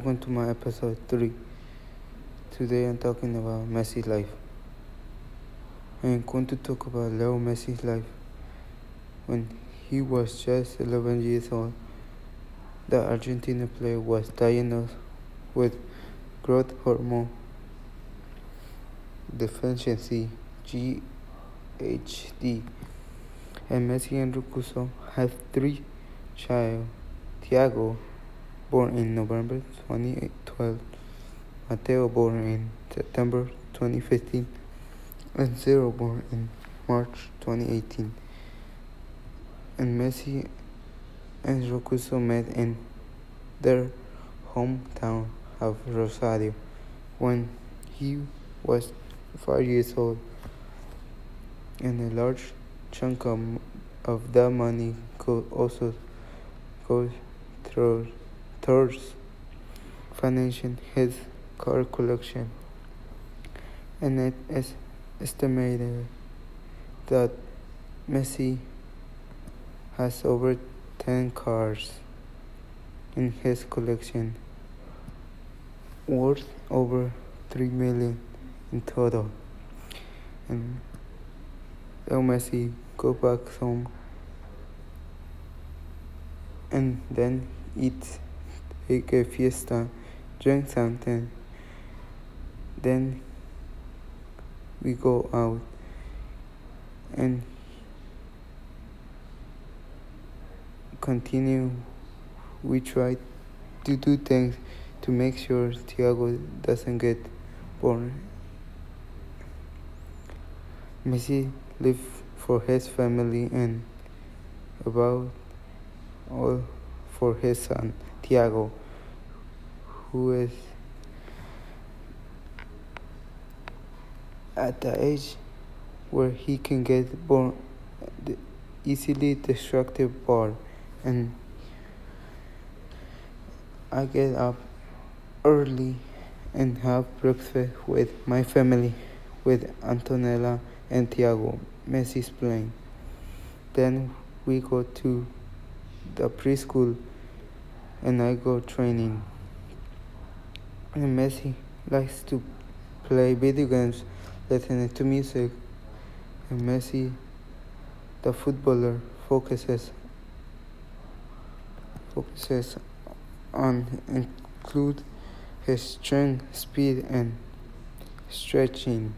to my episode 3. Today I'm talking about Messi's life. I'm going to talk about Leo Messi's life. When he was just 11 years old, the Argentina player was diagnosed with growth hormone deficiency GHD and Messi and Roccuzzo have three child Thiago born in November 2012, Mateo born in September 2015, and Ciro born in March 2018. And Messi and Roccuzzo met in their hometown of Rosario when he was five years old, and a large chunk of, of that money could also go through towards financing his car collection, and it is estimated that Messi has over 10 cars in his collection, worth over 3 million in total. And El Messi go back home and then eat take a fiesta, drink something, then we go out and continue. We try to do things to make sure Thiago doesn't get born. Messi live for his family and about all for his son Thiago who is at the age where he can get born easily destructive ball. And I get up early and have breakfast with my family with Antonella and Thiago. Messi's playing. Then we go to the preschool and I go training Messi likes to play video games, listening to music, and Messi, the footballer, focuses focuses on include his strength, speed, and stretching.